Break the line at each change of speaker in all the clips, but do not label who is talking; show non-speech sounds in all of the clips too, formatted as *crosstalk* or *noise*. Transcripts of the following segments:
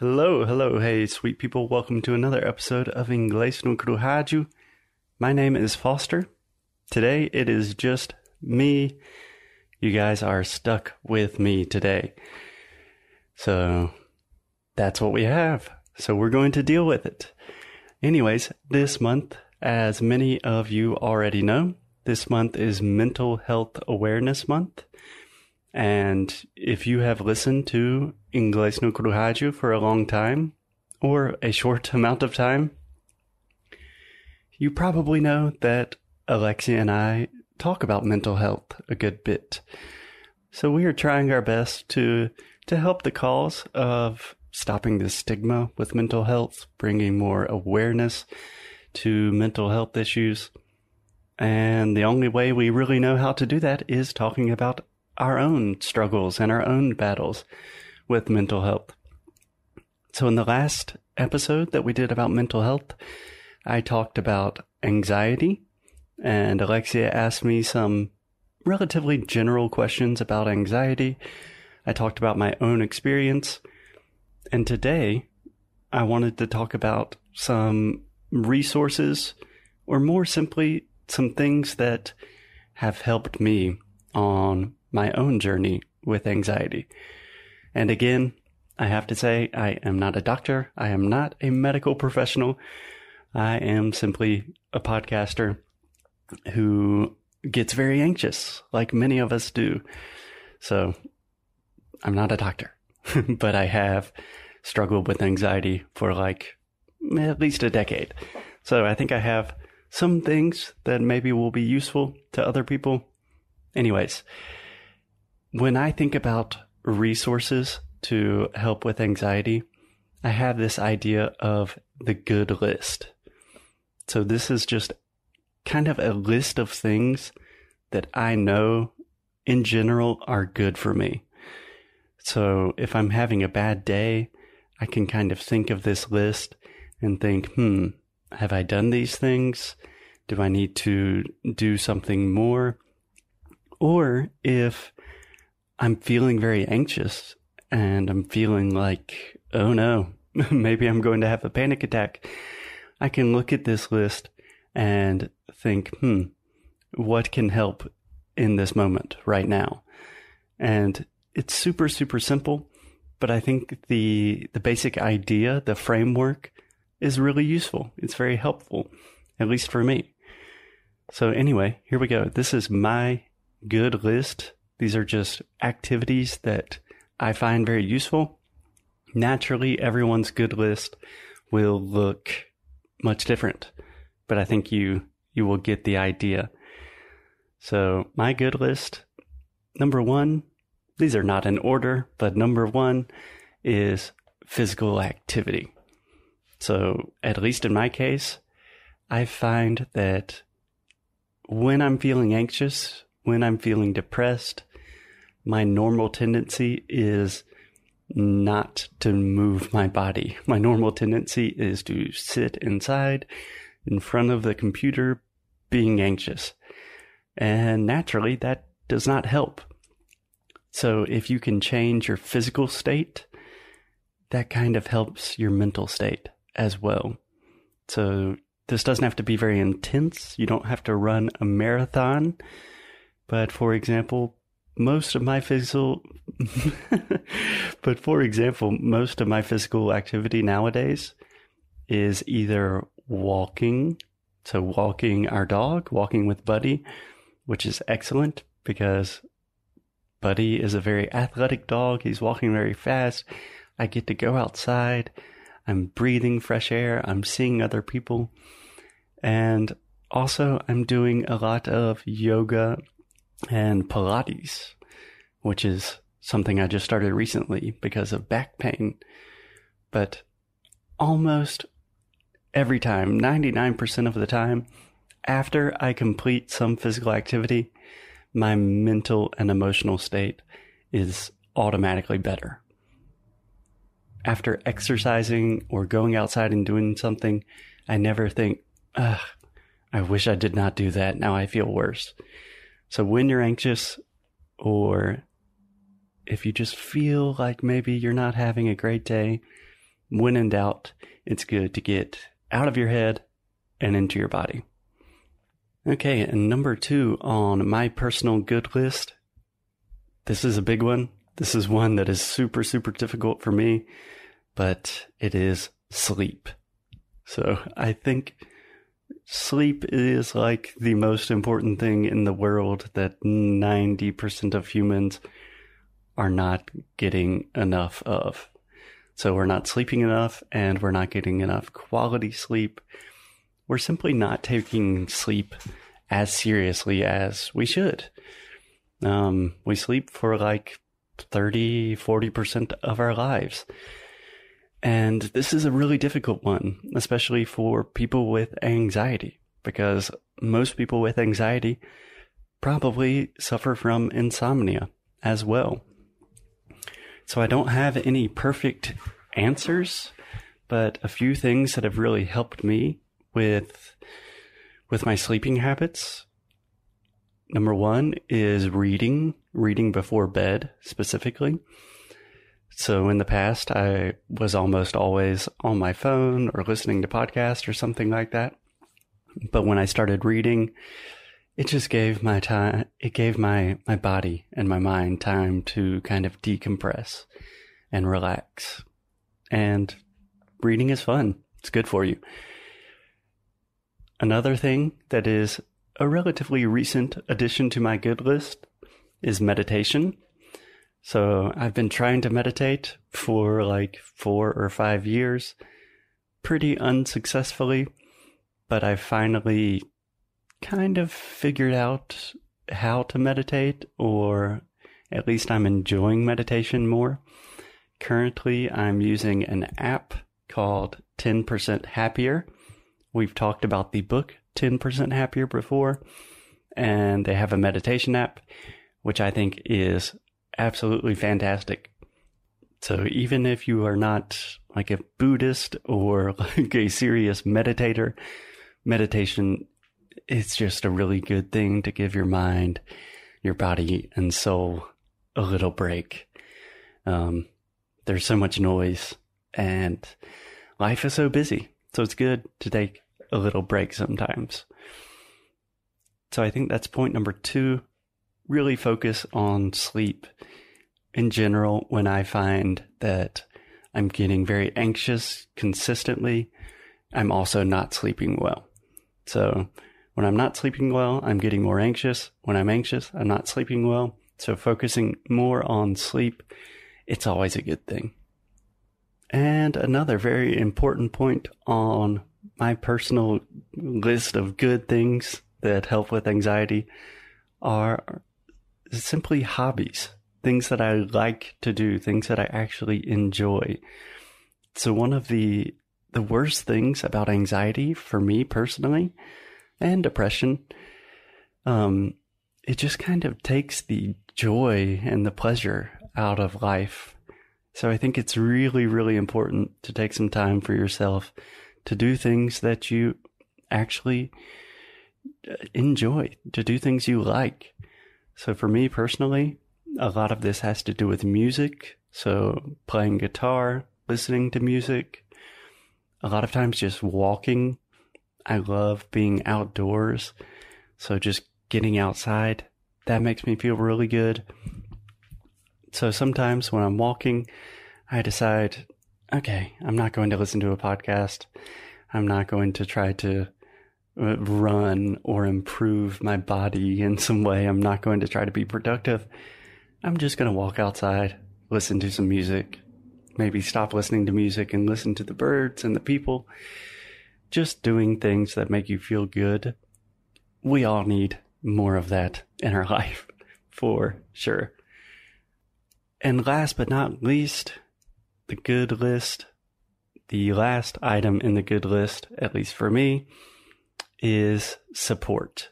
Hello, hello, hey, sweet people. Welcome to another episode of Inglês no Crujaju. My name is Foster. Today it is just me. You guys are stuck with me today. So that's what we have. So we're going to deal with it. Anyways, this month, as many of you already know, this month is Mental Health Awareness Month. And if you have listened to Inglês no Crujaju for a long time, or a short *laughs* amount of time, you probably know that Alexia and I talk about mental health a good bit. So we are trying our best to to help the cause of stopping the stigma with mental health, bringing more awareness to mental health issues. And the only way we really know how to do that is talking about our own struggles and our own battles with mental health. So, in the last episode that we did about mental health, I talked about anxiety, and Alexia asked me some relatively general questions about anxiety. I talked about my own experience, and today I wanted to talk about some resources, or more simply, some things that have helped me on my own journey with anxiety. And again, I have to say, I am not a doctor. I am not a medical professional. I am simply a podcaster who gets very anxious, like many of us do. So I'm not a doctor, *laughs* but I have struggled with anxiety for like at least a decade. So I think I have some things that maybe will be useful to other people. Anyways, when I think about resources to help with anxiety, I have this idea of the good list. So this is just kind of a list of things that I know in general are good for me. So if I'm having a bad day, I can kind of think of this list and think, hmm, have I done these things? Do I need to do something more? Or if I'm feeling very anxious and I'm feeling like, oh no, *laughs* maybe I'm going to have a panic attack. I can look at this list and think, hmm, what can help in this moment right now? And it's super, super simple, but I think the, the basic idea, the framework is really useful. It's very helpful, at least for me. So anyway, here we go. This is my good list these are just activities that I find very useful. Naturally, everyone's good list will look much different, but I think you you will get the idea. So, my good list number 1, these are not in order, but number 1 is physical activity. So, at least in my case, I find that when I'm feeling anxious when I'm feeling depressed, my normal tendency is not to move my body. *laughs* My normal tendency is to sit inside in front of the computer being anxious. And naturally, that does not help. So, if you can change your physical state, that kind of helps your mental state as well. So, this doesn't have to be very intense. You don't have to run a marathon but for example, most of my physical, *laughs* but for example, most of my physical activity nowadays is either walking, so walking our dog, walking with Buddy, which is excellent because Buddy is a very athletic dog. He's walking very fast. I get to go outside. I'm breathing fresh air. I'm seeing other people. And also, I'm doing a lot of yoga and Pilates, which is something I just started recently because of back pain. But almost every time, 99% of the time, after I complete some physical activity, my mental and emotional state is automatically better. After exercising or going outside and doing something, I never think, ugh, I wish I did not do that. Now I feel worse. So when you're anxious or if you just feel like maybe you're not having a great day, when in doubt, it's good to get out of your head and into your body. Okay, and number two on my personal good list. This is a big one. This is one that is super, super difficult for me, but it is sleep. So I think sleep is like the most important thing in the world that 90% of humans are not getting enough of. So we're not sleeping enough and we're not getting enough quality sleep. We're simply not taking sleep as seriously as we should. Um, we sleep for like 30, 40% of our lives. And this is a really difficult one, especially for people with anxiety, because most people with anxiety probably suffer from insomnia as well. So I don't have any perfect answers, but a few things that have really helped me with with my sleeping habits. Number 1 is reading, reading before bed specifically. So in the past, I was almost always on my phone or listening to podcasts or something like that. But when I started reading, it just gave my time, it gave my, my body and my mind time to kind of decompress and relax. And reading is fun. It's good for you. Another thing that is a relatively recent addition to my good list is meditation. So I've been trying to meditate for like four or five years, pretty unsuccessfully, but I finally kind of figured out how to meditate, or at least I'm enjoying meditation more. Currently, I'm using an app called 10% Happier. We've talked about the book 10% Happier before, and they have a meditation app, which I think is absolutely fantastic. So even if you are not like a Buddhist or *laughs* like a serious meditator, meditation is just a really good thing to give your mind, your body, and soul a little break. Um, there's so much noise and life is so busy. So it's good to take a little break sometimes. So I think that's point number two really focus on sleep in general when I find that I'm getting very anxious consistently. I'm also not sleeping well. So when I'm not sleeping well, I'm getting more anxious. When I'm anxious, I'm not sleeping well. So focusing more on sleep, it's always a good thing. And another very important point on my personal list of good things that help with anxiety are simply hobbies, things that I like to do, things that I actually enjoy. So one of the the worst things about anxiety for me personally and depression um it just kind of takes the joy and the pleasure out of life. So I think it's really really important to take some time for yourself to do things that you actually uh, enjoy, to do things you like. So for me personally, a lot of this has to do with music. So playing guitar, listening to music, a lot of times just walking. I love being outdoors. So just getting outside, that makes me feel really good. So sometimes when I'm walking, I decide, okay, I'm not going to listen to a podcast. I'm not going to try to run or improve my body in some way. I'm not going to try to be productive. I'm just going to walk outside, listen to some music, maybe stop listening to music and listen to the birds and the people. Just doing things that make you feel good. We all need more of that in our *laughs* life, for sure. And last but not least, the good list. The last item in the good list, at least for me, is support.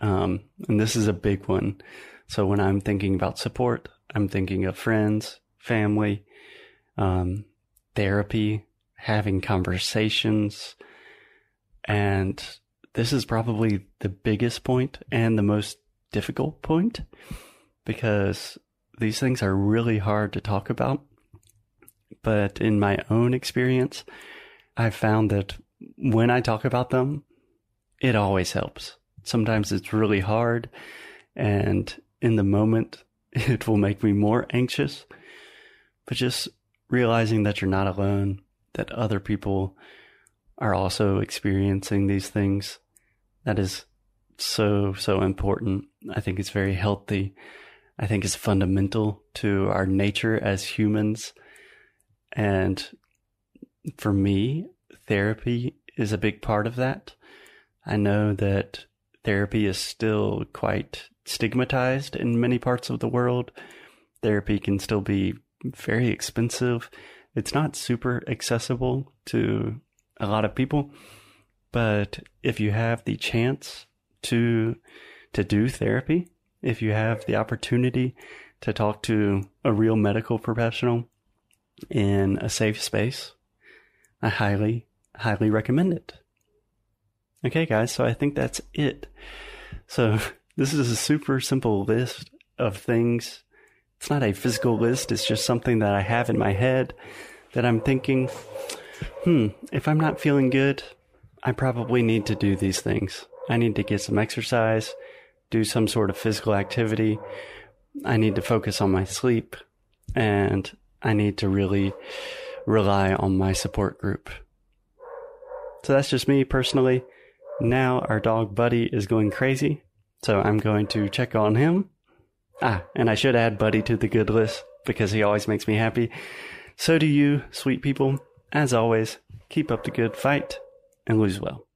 Um, and this is a big one. So when I'm thinking about support, I'm thinking of friends, family, um, therapy, having conversations. And this is probably the biggest point and the most difficult point because these things are really hard to talk about. but in my own experience, I've found that when I talk about them, it always helps. Sometimes it's really hard, and in the moment, *laughs* it will make me more anxious. But just realizing that you're not alone, that other people are also experiencing these things, that is so, so important. I think it's very healthy. I think it's fundamental to our nature as humans. And for me, therapy is a big part of that. I know that therapy is still quite stigmatized in many parts of the world. Therapy can still be very expensive. It's not super accessible to a lot of people, but if you have the chance to to do therapy, if you have the opportunity to talk to a real medical professional in a safe space, I highly highly recommend it. Okay, guys, so I think that's it. So, *laughs* this is a super simple list of things. It's not a physical list, it's just something that I have in my head that I'm thinking, hmm, if I'm not feeling good, I probably need to do these things. I need to get some exercise, do some sort of physical activity. I need to focus on my sleep, and I need to really rely on my support group. So that's just me personally. Now our dog Buddy is going crazy, so I'm going to check on him. Ah, and I should add Buddy to the good list because he always makes me happy. So do you, sweet people. As always, keep up the good fight and lose well.